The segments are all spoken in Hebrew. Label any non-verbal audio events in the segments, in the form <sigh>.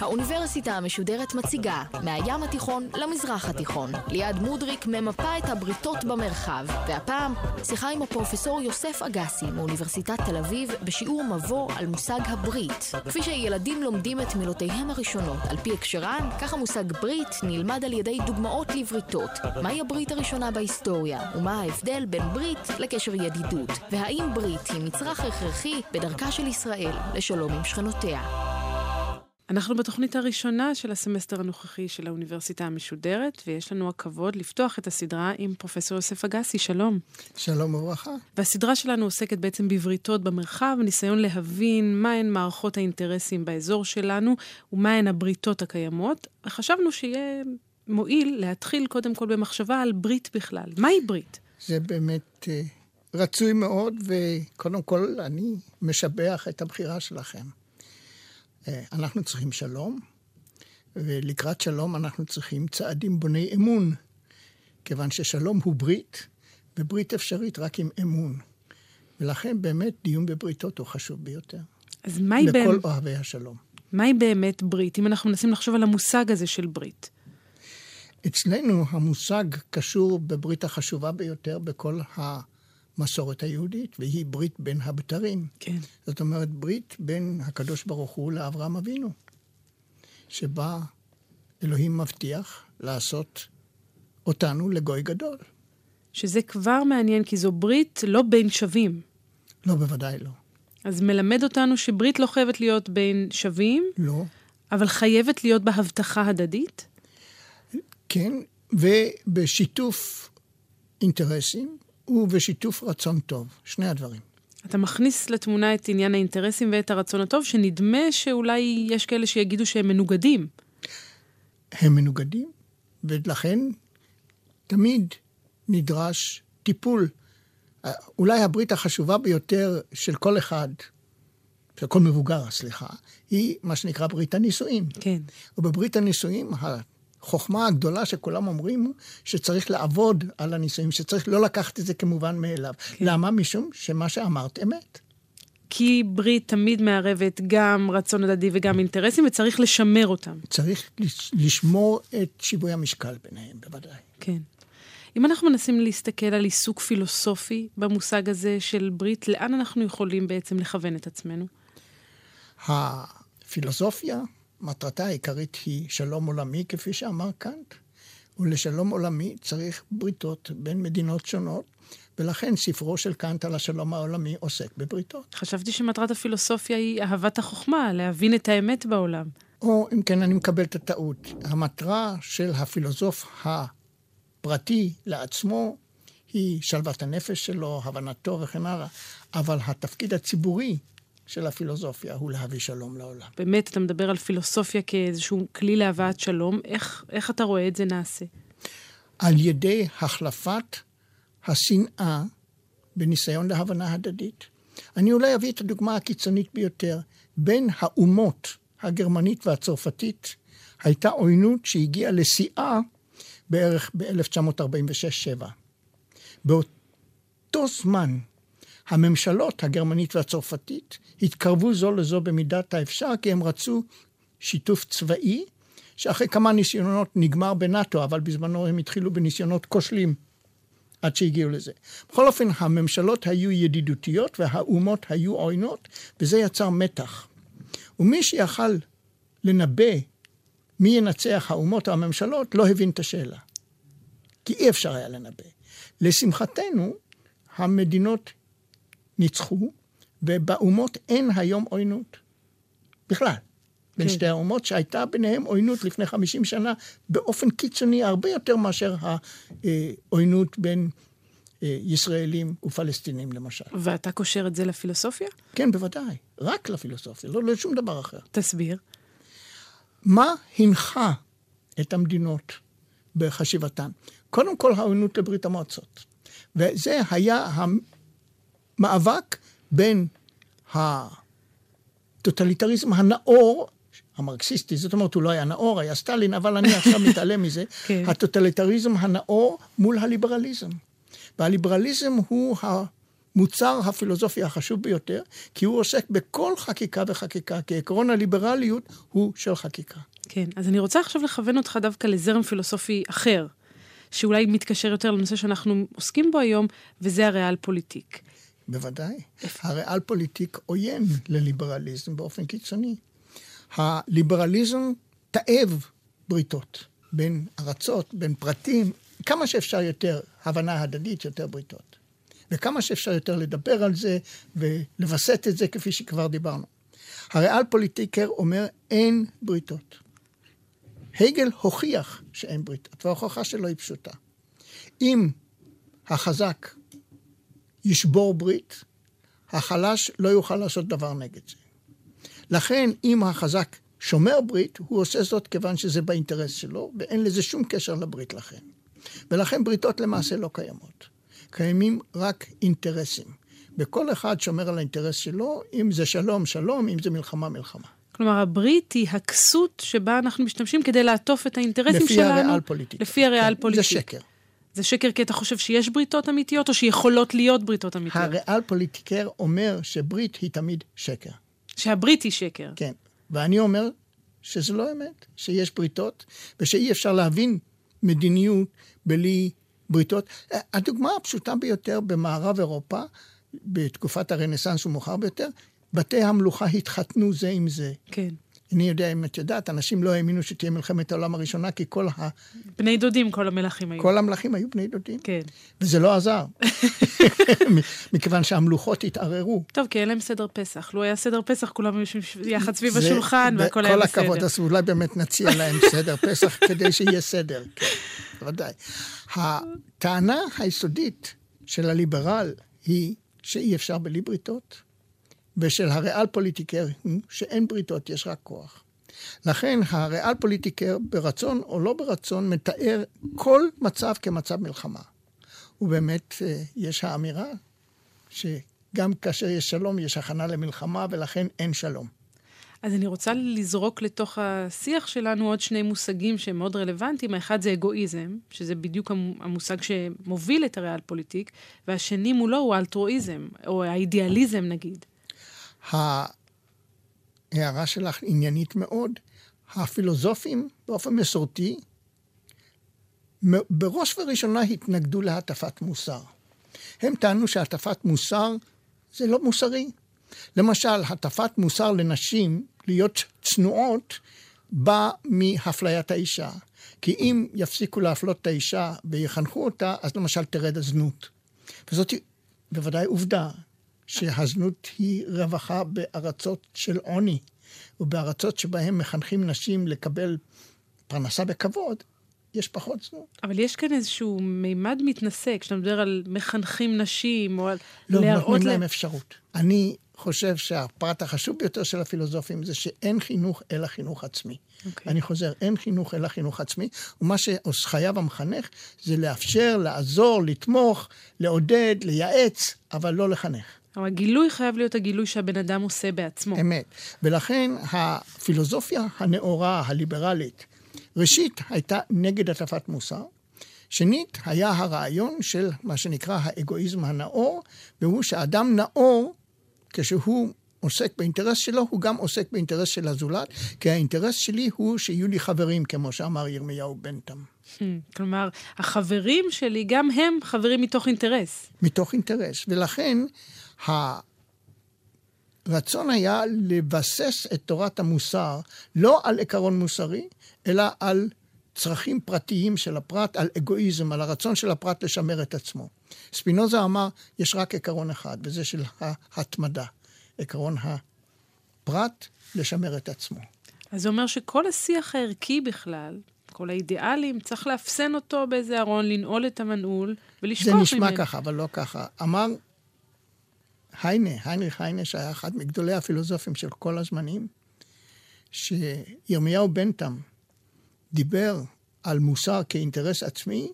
האוניברסיטה המשודרת מציגה מהים התיכון למזרח התיכון. ליעד מודריק ממפה את הבריתות במרחב, והפעם שיחה עם הפרופסור יוסף אגסי מאוניברסיטת תל אביב בשיעור מבוא על מושג הברית. כפי שילדים לומדים את מילותיהם הראשונות על פי הקשרן, כך המושג ברית נלמד על ידי דוגמאות לבריתות. מהי הברית הראשונה בהיסטוריה, ומה ההבדל בין ברית לקשר ידידות, והאם ברית היא מצרך הכרחי בדרכה של ישראל לשלום עם שכנותיה. אנחנו בתוכנית הראשונה של הסמסטר הנוכחי של האוניברסיטה המשודרת, ויש לנו הכבוד לפתוח את הסדרה עם פרופסור יוסף אגסי, שלום. שלום וברכה. והסדרה שלנו עוסקת בעצם בבריתות במרחב, ניסיון להבין מהן מערכות האינטרסים באזור שלנו ומהן הבריתות הקיימות. חשבנו שיהיה מועיל להתחיל קודם כל במחשבה על ברית בכלל. מהי ברית? זה באמת uh, רצוי מאוד, וקודם כל אני משבח את הבחירה שלכם. אה, אנחנו צריכים שלום, ולקראת שלום אנחנו צריכים צעדים בוני אמון, כיוון ששלום הוא ברית, וברית אפשרית רק עם אמון. ולכן באמת דיון בבריתות הוא חשוב ביותר. אז מהי באמת... לכל. אוהבי השלום. מהי באמת ברית, אם אנחנו מנסים לחשוב על המושג הזה של ברית? אצלנו המושג קשור בברית החשובה ביותר בכל ה... המסורת היהודית, והיא ברית בין הבתרים. כן. זאת אומרת, ברית בין הקדוש ברוך הוא לאברהם אבינו, שבה אלוהים מבטיח לעשות אותנו לגוי גדול. שזה כבר מעניין, כי זו ברית לא בין שווים. לא, בוודאי לא. אז מלמד אותנו שברית לא חייבת להיות בין שווים. לא. אבל חייבת להיות בה הבטחה הדדית? כן, ובשיתוף אינטרסים, ובשיתוף רצון טוב, שני הדברים. אתה מכניס לתמונה את עניין האינטרסים ואת הרצון הטוב, שנדמה שאולי יש כאלה שיגידו שהם מנוגדים. הם מנוגדים, ולכן תמיד נדרש טיפול. אולי הברית החשובה ביותר של כל אחד, של כל מבוגר, סליחה, היא מה שנקרא ברית הנישואים. כן. ובברית הנישואים, החוכמה הגדולה שכולם אומרים, שצריך לעבוד על הנישואים, שצריך לא לקחת את זה כמובן מאליו. כן. למה? משום שמה שאמרת אמת. כי ברית תמיד מערבת גם רצון הדדי וגם אינטרסים, וצריך לשמר אותם. צריך לשמור את שיווי המשקל ביניהם, בוודאי. כן. אם אנחנו מנסים להסתכל על עיסוק פילוסופי במושג הזה של ברית, לאן אנחנו יכולים בעצם לכוון את עצמנו? הפילוסופיה מטרתה העיקרית היא שלום עולמי, כפי שאמר קאנט. ולשלום עולמי צריך בריתות בין מדינות שונות, ולכן ספרו של קאנט על השלום העולמי עוסק בבריתות. חשבתי שמטרת הפילוסופיה היא אהבת החוכמה, להבין את האמת בעולם. או אם כן, אני מקבל את הטעות. המטרה של הפילוסוף הפרטי לעצמו היא שלוות הנפש שלו, הבנתו וכן הלאה, אבל התפקיד הציבורי של הפילוסופיה הוא להביא שלום לעולם. באמת, אתה מדבר על פילוסופיה כאיזשהו כלי להבאת שלום. איך, איך אתה רואה את זה נעשה? על ידי החלפת השנאה בניסיון להבנה הדדית. אני אולי אביא את הדוגמה הקיצונית ביותר. בין האומות הגרמנית והצרפתית הייתה עוינות שהגיעה לשיאה בערך ב-1946-7. באותו זמן הממשלות הגרמנית והצרפתית התקרבו זו לזו במידת האפשר, כי הם רצו שיתוף צבאי, שאחרי כמה ניסיונות נגמר בנאטו, אבל בזמנו הם התחילו בניסיונות כושלים עד שהגיעו לזה. בכל אופן, הממשלות היו ידידותיות והאומות היו עוינות, וזה יצר מתח. ומי שיכל לנבא מי ינצח האומות או הממשלות, לא הבין את השאלה. כי אי אפשר היה לנבא. לשמחתנו, המדינות ניצחו, ובאומות אין היום עוינות. בכלל. בין כן. שתי האומות, שהייתה ביניהם עוינות לפני 50 שנה באופן קיצוני הרבה יותר מאשר העוינות בין אה, ישראלים ופלסטינים למשל. ואתה קושר את זה לפילוסופיה? כן, בוודאי. רק לפילוסופיה, לא לשום דבר אחר. תסביר. מה הנחה את המדינות בחשיבתן? קודם כל העוינות לברית המועצות. וזה היה מאבק בין הטוטליטריזם הנאור, המרקסיסטי, זאת אומרת, הוא לא היה נאור, היה סטלין, אבל אני עכשיו <laughs> מתעלם מזה, כן. הטוטליטריזם הנאור מול הליברליזם. והליברליזם הוא המוצר הפילוסופי החשוב ביותר, כי הוא עוסק בכל חקיקה וחקיקה, כי עקרון הליברליות הוא של חקיקה. כן, אז אני רוצה עכשיו לכוון אותך דווקא לזרם פילוסופי אחר, שאולי מתקשר יותר לנושא שאנחנו עוסקים בו היום, וזה הריאל פוליטיק. בוודאי. הריאל פוליטיק עוין לליברליזם באופן קיצוני. הליברליזם תאב בריתות בין ארצות, בין פרטים, כמה שאפשר יותר הבנה הדדית, יותר בריתות. וכמה שאפשר יותר לדבר על זה ולווסת את זה כפי שכבר דיברנו. הריאל פוליטיקר אומר אין בריתות. הגל הוכיח שאין בריתות, וההוכחה שלו היא פשוטה. אם החזק ישבור ברית, החלש לא יוכל לעשות דבר נגד זה. לכן, אם החזק שומר ברית, הוא עושה זאת כיוון שזה באינטרס שלו, ואין לזה שום קשר לברית לכן. ולכן בריתות למעשה לא קיימות. קיימים רק אינטרסים. וכל אחד שומר על האינטרס שלו, אם זה שלום, שלום, אם זה מלחמה, מלחמה. כלומר, הברית היא הכסות שבה אנחנו משתמשים כדי לעטוף את האינטרסים לפי שלנו. לפי הריאל פוליטיק. לפי הריאל פוליטיק. זה שקר. זה שקר כי אתה חושב שיש בריתות אמיתיות, או שיכולות להיות בריתות אמיתיות? הריאל פוליטיקר אומר שברית היא תמיד שקר. שהברית היא שקר. כן. ואני אומר שזה לא אמת, שיש בריתות, ושאי אפשר להבין מדיניות בלי בריתות. הדוגמה הפשוטה ביותר במערב אירופה, בתקופת הרנסאנס ומאוחר ביותר, בתי המלוכה התחתנו זה עם זה. כן. אני יודע אם את יודעת, אנשים לא האמינו שתהיה מלחמת העולם הראשונה, כי כל ה... בני דודים כל המלכים היו. כל המלכים היו בני דודים. כן. וזה לא עזר. <laughs> מכיוון שהמלוכות התערערו. טוב, כי אין להם סדר פסח. לו היה סדר פסח, כולם היו יחד סביב השולחן, והכל היה בסדר. כל הכבוד, אז אולי באמת נציע להם <laughs> סדר פסח, כדי שיהיה סדר. כן, ודאי. הטענה היסודית של הליברל היא שאי אפשר בלי בריתות. ושל הריאל פוליטיקר הוא שאין בריתות, יש רק כוח. לכן הריאל פוליטיקר, ברצון או לא ברצון, מתאר כל מצב כמצב מלחמה. ובאמת אה, יש האמירה שגם כאשר יש שלום, יש הכנה למלחמה, ולכן אין שלום. אז אני רוצה לזרוק לתוך השיח שלנו עוד שני מושגים שהם מאוד רלוונטיים. האחד זה אגואיזם, שזה בדיוק המושג שמוביל את הריאל פוליטיק, והשני מולו הוא אלטרואיזם, או האידיאליזם נגיד. ההערה שלך עניינית מאוד. הפילוסופים באופן מסורתי, בראש ובראשונה התנגדו להטפת מוסר. הם טענו שהטפת מוסר זה לא מוסרי. למשל, הטפת מוסר לנשים להיות צנועות בא מאפליית האישה. כי אם יפסיקו להפלות את האישה ויחנכו אותה, אז למשל תרד הזנות. וזאת בוודאי עובדה. שהזנות היא רווחה בארצות של עוני, ובארצות שבהן מחנכים נשים לקבל פרנסה בכבוד, יש פחות זנות. אבל יש כאן איזשהו מימד מתנשא, כשאתה מדבר על מחנכים נשים, או על לא, להראות להם... לא, נותנים להם אפשרות. אני חושב שהפרט החשוב ביותר של הפילוסופים זה שאין חינוך אלא חינוך עצמי. Okay. אוקיי. אני חוזר, אין חינוך אלא חינוך עצמי, ומה שחייב המחנך זה לאפשר, לעזור, לתמוך, לעודד, לייעץ, אבל לא לחנך. אבל הגילוי חייב להיות הגילוי שהבן אדם עושה בעצמו. אמת. ולכן הפילוסופיה הנאורה, הליברלית, ראשית הייתה נגד הטפת מוסר, שנית היה הרעיון של מה שנקרא האגואיזם הנאור, והוא שאדם נאור, כשהוא עוסק באינטרס שלו, הוא גם עוסק באינטרס של הזולת, כי האינטרס שלי הוא שיהיו לי חברים, כמו שאמר ירמיהו בנתם. Hmm, כלומר, החברים שלי, גם הם חברים מתוך אינטרס. מתוך אינטרס, ולכן הרצון היה לבסס את תורת המוסר לא על עיקרון מוסרי, אלא על צרכים פרטיים של הפרט, על אגואיזם, על הרצון של הפרט לשמר את עצמו. ספינוזה אמר, יש רק עיקרון אחד, וזה של ההתמדה. עקרון הפרט לשמר את עצמו. אז זה אומר שכל השיח הערכי בכלל, כל האידיאלים, צריך לאפסן אותו באיזה ארון, לנעול את המנעול ולשכוח ממנו. זה נשמע ככה, אבל לא ככה. אמר היינה, היינריך היינה, שהיה אחד מגדולי הפילוסופים של כל הזמנים, שירמיהו בנטם דיבר על מוסר כאינטרס עצמי,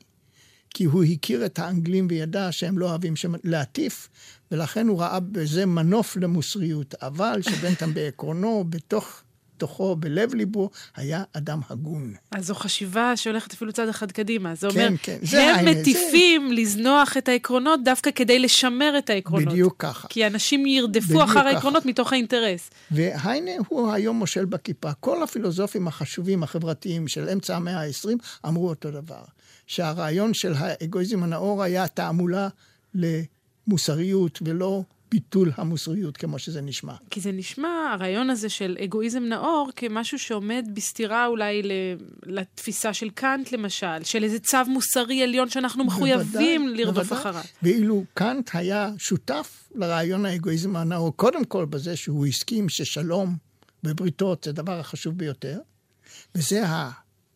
כי הוא הכיר את האנגלים וידע שהם לא אוהבים להטיף, ולכן הוא ראה בזה מנוף למוסריות. אבל שבנטם בעקרונו, בתוך תוכו, בלב ליבו, היה אדם הגון. אז זו חשיבה שהולכת אפילו צעד אחד קדימה. זה כן, אומר, כן, זה הם מטיפים זה... לזנוח את העקרונות דווקא כדי לשמר את העקרונות. בדיוק ככה. כי אנשים ירדפו אחר ככה. העקרונות מתוך האינטרס. והנה הוא היום מושל בכיפה. כל הפילוסופים החשובים, החברתיים של אמצע המאה ה-20, אמרו אותו דבר. שהרעיון של האגואיזם הנאור היה תעמולה למוסריות ולא ביטול המוסריות, כמו שזה נשמע. כי זה נשמע, הרעיון הזה של אגואיזם נאור, כמשהו שעומד בסתירה אולי לתפיסה של קאנט, למשל, של איזה צו מוסרי עליון שאנחנו מחויבים בוודאי, לרדוף בוודאי. אחריו. ואילו קאנט היה שותף לרעיון האגואיזם הנאור, קודם כל בזה שהוא הסכים ששלום בבריתות זה הדבר החשוב ביותר, וזה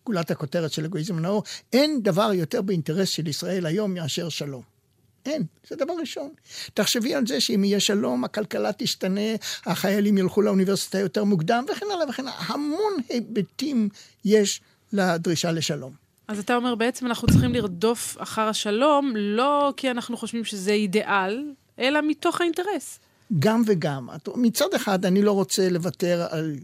גולת הכותרת של אגואיזם הנאור, אין דבר יותר באינטרס של ישראל היום מאשר שלום. אין, זה דבר ראשון. תחשבי על זה שאם יהיה שלום, הכלכלה תשתנה, החיילים ילכו לאוניברסיטה יותר מוקדם, וכן הלאה וכן הלאה. המון היבטים יש לדרישה לשלום. אז אתה אומר, בעצם אנחנו צריכים לרדוף אחר השלום, לא כי אנחנו חושבים שזה אידיאל, אלא מתוך האינטרס. גם וגם. מצד אחד, אני לא רוצה לוותר על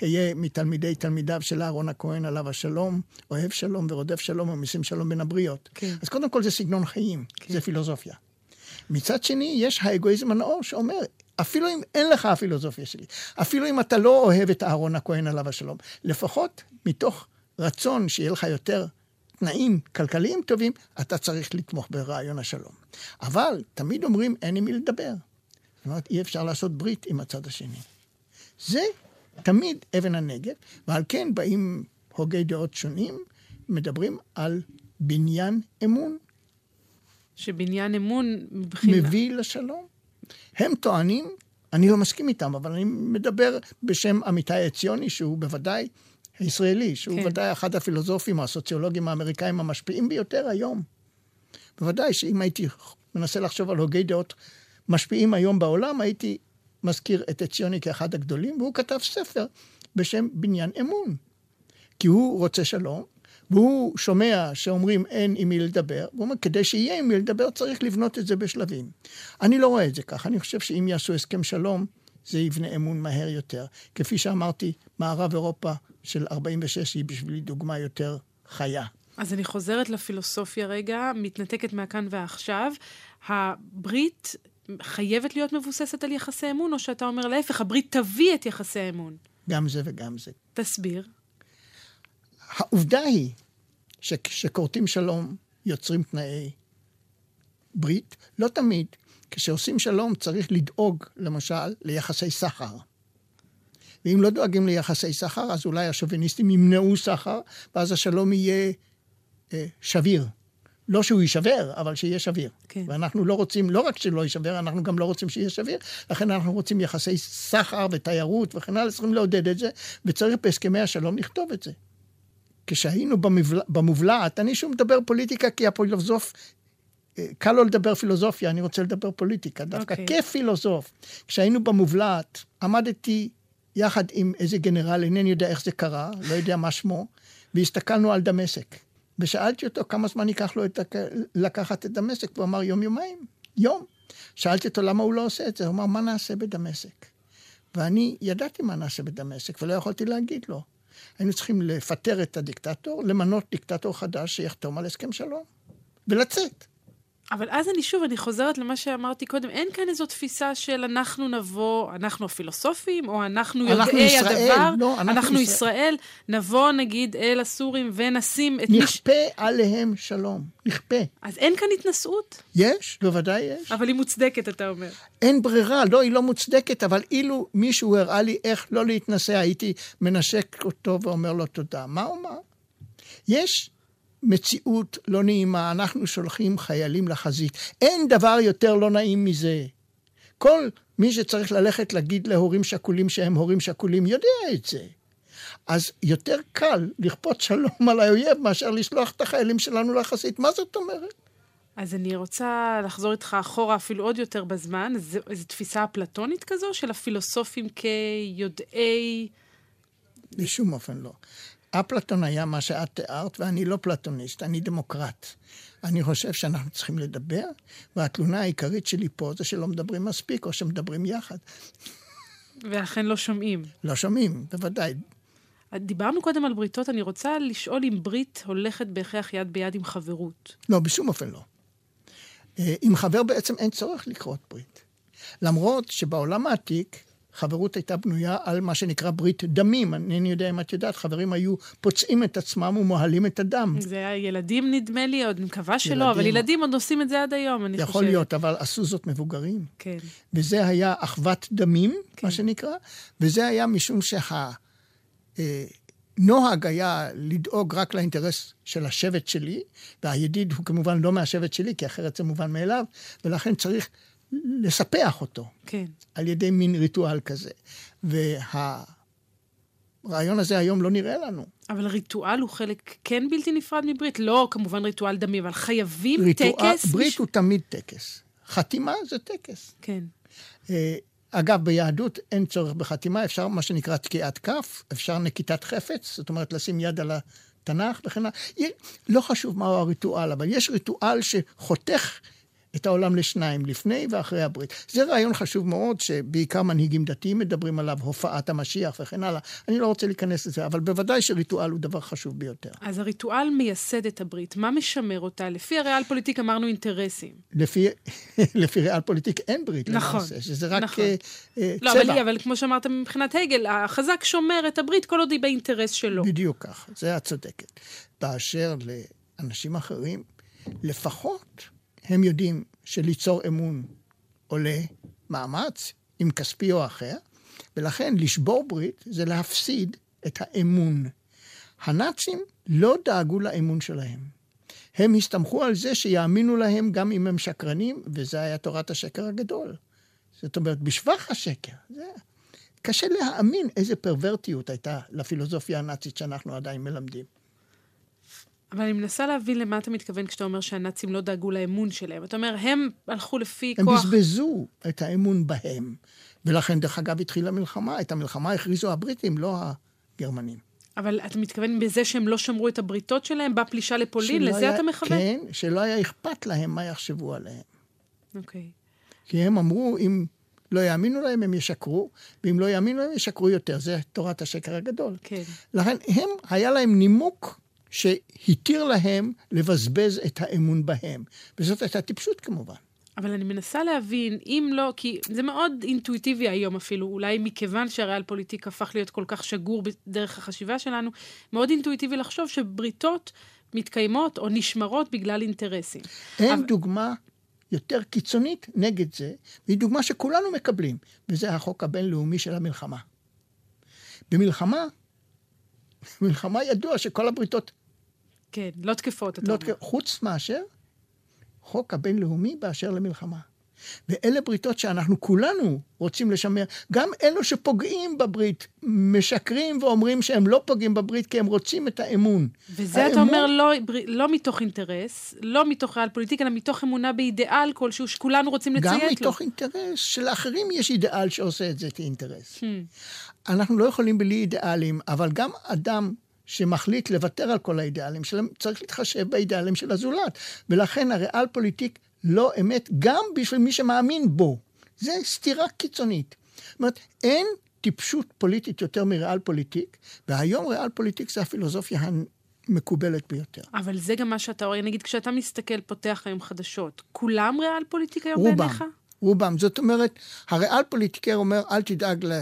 היה מתלמידי תלמידיו של אהרון הכהן עליו השלום, אוהב שלום ורודף שלום ומשים שלום בין הבריות. כן. אז קודם כל זה סגנון חיים, כן. זה פילוסופיה. מצד שני, יש האגואיזם הנאור שאומר, אפילו אם אין לך הפילוסופיה שלי, אפילו אם אתה לא אוהב את אהרון הכהן עליו השלום, לפחות מתוך רצון שיהיה לך יותר תנאים כלכליים טובים, אתה צריך לתמוך ברעיון השלום. אבל תמיד אומרים, אין עם מי לדבר. זאת אומרת, אי אפשר לעשות ברית עם הצד השני. זה תמיד אבן הנגב, ועל כן באים הוגי דעות שונים, מדברים על בניין אמון. שבניין אמון מבחינה... מביא לשלום. הם טוענים, אני לא מסכים איתם, אבל אני מדבר בשם עמיתי עציוני, שהוא בוודאי ישראלי, שהוא כן. בוודאי אחד הפילוסופים, הסוציולוגים האמריקאים המשפיעים ביותר היום. בוודאי שאם הייתי מנסה לחשוב על הוגי דעות משפיעים היום בעולם, הייתי מזכיר את עציוני כאחד הגדולים, והוא כתב ספר בשם בניין אמון. כי הוא רוצה שלום, והוא שומע שאומרים אין עם מי לדבר, והוא אומר, כדי שיהיה עם מי לדבר צריך לבנות את זה בשלבים. אני לא רואה את זה ככה, אני חושב שאם יעשו הסכם שלום, זה יבנה אמון מהר יותר. כפי שאמרתי, מערב אירופה של 46 היא בשבילי דוגמה יותר חיה. אז אני חוזרת לפילוסופיה רגע, מתנתקת מהכאן ועכשיו. הברית חייבת להיות מבוססת על יחסי אמון, או שאתה אומר להפך, הברית תביא את יחסי האמון? גם זה וגם זה. תסביר. העובדה היא שכשכורתים שלום יוצרים תנאי ברית, לא תמיד. כשעושים שלום צריך לדאוג, למשל, ליחסי סחר. ואם לא דואגים ליחסי סחר, אז אולי השוביניסטים ימנעו סחר, ואז השלום יהיה אה, שביר. לא שהוא יישבר, אבל שיהיה שביר. כן. ואנחנו לא רוצים, לא רק שלא יישבר, אנחנו גם לא רוצים שיהיה שביר, לכן אנחנו רוצים יחסי סחר ותיירות וכן הלאה, צריכים לעודד את זה, וצריך בהסכמי השלום לכתוב את זה. כשהיינו במבלע, במובלעת, אני שוב מדבר פוליטיקה כי הפילוסוף, אה, קל לו לדבר פילוסופיה, אני רוצה לדבר פוליטיקה, דווקא okay. אוקיי. כפילוסוף. כשהיינו במובלעת, עמדתי יחד עם איזה גנרל, אינני יודע איך זה קרה, לא יודע מה שמו, והסתכלנו על דמשק. ושאלתי אותו כמה זמן ייקח לו את, לקחת את דמשק, והוא אמר יום יומיים, יום. שאלתי אותו למה הוא לא עושה את זה, הוא אמר מה נעשה בדמשק? ואני ידעתי מה נעשה בדמשק ולא יכולתי להגיד לו. היינו צריכים לפטר את הדיקטטור, למנות דיקטטור חדש שיחתום על הסכם שלום, ולצאת. אבל אז אני שוב, אני חוזרת למה שאמרתי קודם, אין כאן איזו תפיסה של אנחנו נבוא, אנחנו הפילוסופים, או אנחנו יודעי אנחנו ישראל, הדבר, לא, אנחנו, אנחנו ישראל. ישראל, נבוא נגיד אל הסורים ונשים את. נכפה מש... עליהם שלום, נכפה. אז אין כאן התנשאות? יש, בוודאי יש. אבל היא מוצדקת, אתה אומר. אין ברירה, לא, היא לא מוצדקת, אבל אילו מישהו הראה לי איך לא להתנשא, הייתי מנשק אותו ואומר לו תודה. מה הוא אמר? יש מציאות לא נעימה, אנחנו שולחים חיילים לחזית. אין דבר יותר לא נעים מזה. כל מי שצריך ללכת להגיד להורים שכולים שהם הורים שכולים יודע את זה. אז יותר קל לכפות שלום על האויב מאשר לשלוח את החיילים שלנו לחזית. מה זאת אומרת? אז אני רוצה לחזור איתך אחורה אפילו עוד יותר בזמן. איזו תפיסה אפלטונית כזו של הפילוסופים כיודעי... בשום אופן לא. אפלטון היה מה שאת תיארת, ואני לא פלטוניסט, אני דמוקרט. אני חושב שאנחנו צריכים לדבר, והתלונה העיקרית שלי פה זה שלא מדברים מספיק, או שמדברים יחד. ואכן לא שומעים. לא שומעים, בוודאי. דיברנו קודם על בריתות, אני רוצה לשאול אם ברית הולכת בהכרח יד ביד עם חברות. לא, בשום אופן לא. אה, עם חבר בעצם אין צורך לכרות ברית. למרות שבעולם העתיק חברות הייתה בנויה על מה שנקרא ברית דמים. אינני יודע אם את יודעת, חברים היו פוצעים את עצמם ומוהלים את הדם. זה היה ילדים נדמה לי, עוד מקווה שלא, ילדים. אבל ילדים עוד עושים את זה עד היום, אני יכול חושבת. יכול להיות, אבל עשו זאת מבוגרים. כן. וזה היה אחוות דמים, כן. מה שנקרא, וזה היה משום שה... אה, נוהג היה לדאוג רק לאינטרס של השבט שלי, והידיד הוא כמובן לא מהשבט שלי, כי אחרת זה מובן מאליו, ולכן צריך לספח אותו. כן. על ידי מין ריטואל כזה. והרעיון הזה היום לא נראה לנו. אבל ריטואל הוא חלק כן בלתי נפרד מברית? לא כמובן ריטואל דמי, אבל חייבים ריטואל, טקס? ברית בש... הוא תמיד טקס. חתימה זה טקס. כן. אה, אגב, ביהדות אין צורך בחתימה, אפשר מה שנקרא תקיעת כף, אפשר נקיטת חפץ, זאת אומרת לשים יד על התנ"ך וכן הלאה. לא חשוב מהו הריטואל, אבל יש ריטואל שחותך את העולם לשניים, לפני ואחרי הברית. זה רעיון חשוב מאוד, שבעיקר מנהיגים דתיים מדברים עליו, הופעת המשיח וכן הלאה. אני לא רוצה להיכנס לזה, אבל בוודאי שריטואל הוא דבר חשוב ביותר. אז הריטואל מייסד את הברית. מה משמר אותה? לפי הריאל פוליטיק אמרנו אינטרסים. לפי, <laughs> לפי ריאל פוליטיק אין ברית נכון, למעשה, שזה רק נכון. uh, לא, צבע. אבל, אבל כמו שאמרת מבחינת הגל, החזק שומר את הברית כל עוד היא באינטרס שלו. בדיוק כך, זה את צודקת. באשר לאנשים אחרים, לפחות הם יודעים שליצור אמון עולה מאמץ, אם כספי או אחר, ולכן לשבור ברית זה להפסיד את האמון. הנאצים לא דאגו לאמון שלהם. הם הסתמכו על זה שיאמינו להם גם אם הם שקרנים, וזה היה תורת השקר הגדול. זאת אומרת, בשבח השקר. זה... קשה להאמין איזה פרוורטיות הייתה לפילוסופיה הנאצית שאנחנו עדיין מלמדים. אבל אני מנסה להבין למה אתה מתכוון כשאתה אומר שהנאצים לא דאגו לאמון שלהם. אתה אומר, הם הלכו לפי הם כוח... הם בזבזו את האמון בהם. ולכן, דרך אגב, התחילה מלחמה. את המלחמה הכריזו הבריטים, לא הגרמנים. אבל אתה מתכוון בזה שהם לא שמרו את הבריתות שלהם בפלישה לפולין? לזה היה, אתה מכוון? כן, שלא היה אכפת להם מה יחשבו עליהם. אוקיי. Okay. כי הם אמרו, אם לא יאמינו להם, הם ישקרו, ואם לא יאמינו להם, ישקרו יותר. זה תורת השקר הגדול. כן. לכן, הם, היה להם נימוק שהתיר להם לבזבז את האמון בהם. וזאת הייתה טיפשות כמובן. אבל אני מנסה להבין, אם לא, כי זה מאוד אינטואיטיבי היום אפילו, אולי מכיוון שהריאל פוליטיק הפך להיות כל כך שגור בדרך החשיבה שלנו, מאוד אינטואיטיבי לחשוב שבריתות מתקיימות או נשמרות בגלל אינטרסים. אין אבל... דוגמה יותר קיצונית נגד זה, והיא דוגמה שכולנו מקבלים, וזה החוק הבינלאומי של המלחמה. במלחמה, במלחמה ידוע שכל הבריתות כן, לא תקפות, אתה לא אומר. תקפ... חוץ מאשר חוק הבינלאומי באשר למלחמה. ואלה בריתות שאנחנו כולנו רוצים לשמר. גם אלו שפוגעים בברית, משקרים ואומרים שהם לא פוגעים בברית כי הם רוצים את האמון. וזה האמון... אתה אומר לא, לא מתוך אינטרס, לא מתוך ריאל פוליטיק, אלא מתוך אמונה באידיאל כלשהו שכולנו רוצים לציית לו. גם מתוך אינטרס, שלאחרים יש אידיאל שעושה את זה כאינטרס. Hmm. אנחנו לא יכולים בלי אידיאלים, אבל גם אדם שמחליט לוותר על כל האידיאלים שלהם, צריך להתחשב באידיאלים של הזולת. ולכן הריאל פוליטיק לא אמת גם בשביל מי שמאמין בו. זה סתירה קיצונית. זאת אומרת, אין טיפשות פוליטית יותר מריאל פוליטיק, והיום ריאל פוליטיק זה הפילוסופיה המקובלת ביותר. אבל זה גם מה שאתה רואה, נגיד כשאתה מסתכל, פותח היום חדשות, כולם ריאל פוליטיק היום רובם, בעיניך? רובם. זאת אומרת, הריאל פוליטיקר אומר, אל תדאג ל...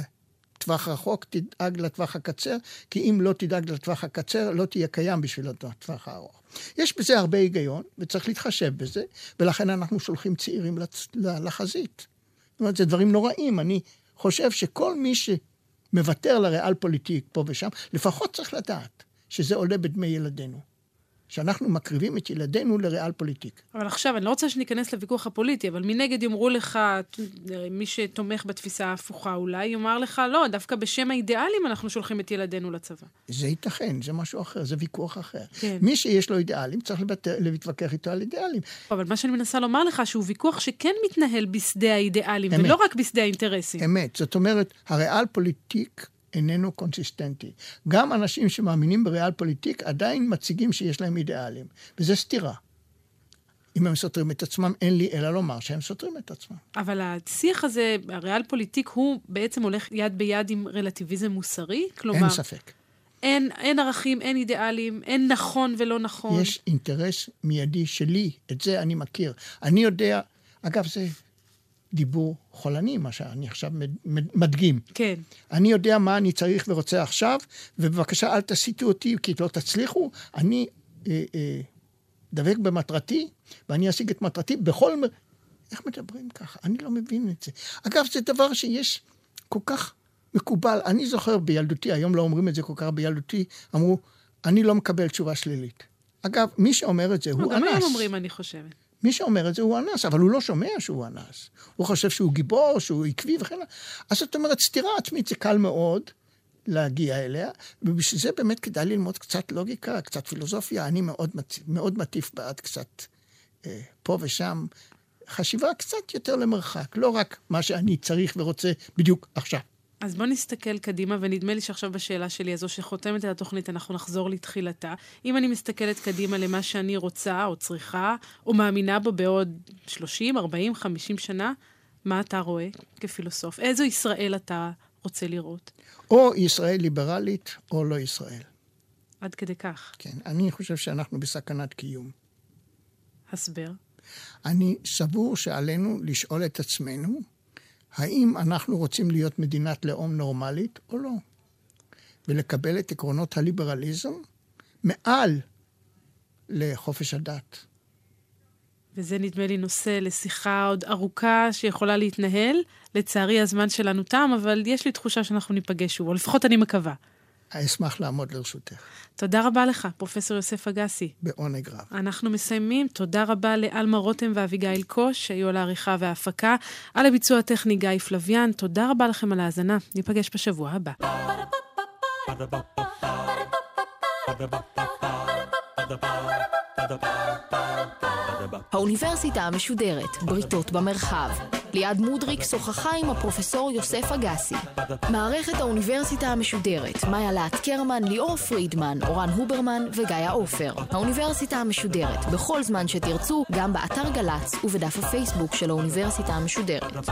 לטווח רחוק, תדאג לטווח הקצר, כי אם לא תדאג לטווח הקצר, לא תהיה קיים בשביל הטווח הארוך. יש בזה הרבה היגיון, וצריך להתחשב בזה, ולכן אנחנו שולחים צעירים לצ... לחזית. זאת אומרת, זה דברים נוראים. אני חושב שכל מי שמוותר לריאל פוליטיק פה ושם, לפחות צריך לדעת שזה עולה בדמי ילדינו. שאנחנו מקריבים את ילדינו לריאל פוליטיק. אבל עכשיו, אני לא רוצה שניכנס לוויכוח הפוליטי, אבל מנגד יאמרו לך, מי שתומך בתפיסה ההפוכה אולי, יאמר לך, לא, דווקא בשם האידיאלים אנחנו שולחים את ילדינו לצבא. זה ייתכן, זה משהו אחר, זה ויכוח אחר. כן. מי שיש לו אידיאלים, צריך להתווכח איתו על אידיאלים. אבל מה שאני מנסה לומר לך, שהוא ויכוח שכן מתנהל בשדה האידיאלים, אמת. ולא רק בשדה האינטרסים. אמת. זאת אומרת, הריאל פוליטיק איננו קונסיסטנטי. גם אנשים שמאמינים בריאל פוליטיק עדיין מציגים שיש להם אידיאלים, וזה סתירה. אם הם סותרים את עצמם, אין לי אלא לומר שהם סותרים את עצמם. אבל השיח הזה, הריאל פוליטיק, הוא בעצם הולך יד ביד עם רלטיביזם מוסרי? כלומר... אין ספק. אין, אין ערכים, אין אידיאלים, אין נכון ולא נכון. יש אינטרס מיידי שלי, את זה אני מכיר. אני יודע, אגב, זה דיבור חולני, מה שאני עכשיו מדגים. כן. אני יודע מה אני צריך ורוצה עכשיו, ובבקשה אל תסיטו אותי, כי לא תצליחו. אני אה, אה, דבק במטרתי, ואני אשיג את מטרתי בכל... איך מדברים ככה? אני לא מבין את זה. אגב, זה דבר שיש כל כך מקובל. אני זוכר בילדותי, היום לא אומרים את זה כל כך בילדותי, אמרו, אני לא מקבל תשובה שלילית. אגב, מי שאומר את זה הוא אנס. גם היום אומרים, אני חושבת. מי שאומר את זה הוא אנס, אבל הוא לא שומע שהוא אנס. הוא חושב שהוא גיבור, שהוא עקבי וכן הלאה. אז זאת אומרת, סתירה עצמית זה קל מאוד להגיע אליה, ובשביל זה באמת כדאי ללמוד קצת לוגיקה, קצת פילוסופיה. אני מאוד, מאוד מטיף בעד קצת אה, פה ושם חשיבה קצת יותר למרחק, לא רק מה שאני צריך ורוצה בדיוק עכשיו. אז בוא נסתכל קדימה, ונדמה לי שעכשיו בשאלה שלי, הזו שחותמת על התוכנית, אנחנו נחזור לתחילתה. אם אני מסתכלת קדימה למה שאני רוצה, או צריכה, או מאמינה בו בעוד 30, 40, 50 שנה, מה אתה רואה כפילוסוף? איזו ישראל אתה רוצה לראות? או ישראל ליברלית, או לא ישראל. עד כדי כך. כן, אני חושב שאנחנו בסכנת קיום. הסבר. אני סבור שעלינו לשאול את עצמנו, האם אנחנו רוצים להיות מדינת לאום נורמלית או לא? ולקבל את עקרונות הליברליזם מעל לחופש הדת. וזה נדמה לי נושא לשיחה עוד ארוכה שיכולה להתנהל. לצערי הזמן שלנו תם, אבל יש לי תחושה שאנחנו ניפגש שוב, או לפחות אני מקווה. אשמח לעמוד לרשותך. תודה רבה לך, פרופ' יוסף אגסי. בעונג רב. אנחנו מסיימים. תודה רבה לאלמה רותם ואביגיל קוש, שהיו על העריכה וההפקה. על הביצוע הטכני גיא פלוויאן. תודה רבה לכם על ההאזנה. ניפגש בשבוע הבא. האוניברסיטה המשודרת, בריתות במרחב. ליעד מודריק שוחחה עם הפרופסור יוסף אגסי. מערכת האוניברסיטה המשודרת, מאיה להט קרמן, ליאור פרידמן, אורן הוברמן וגיא עופר. האוניברסיטה המשודרת, בכל זמן שתרצו, גם באתר גל"צ ובדף הפייסבוק של האוניברסיטה המשודרת.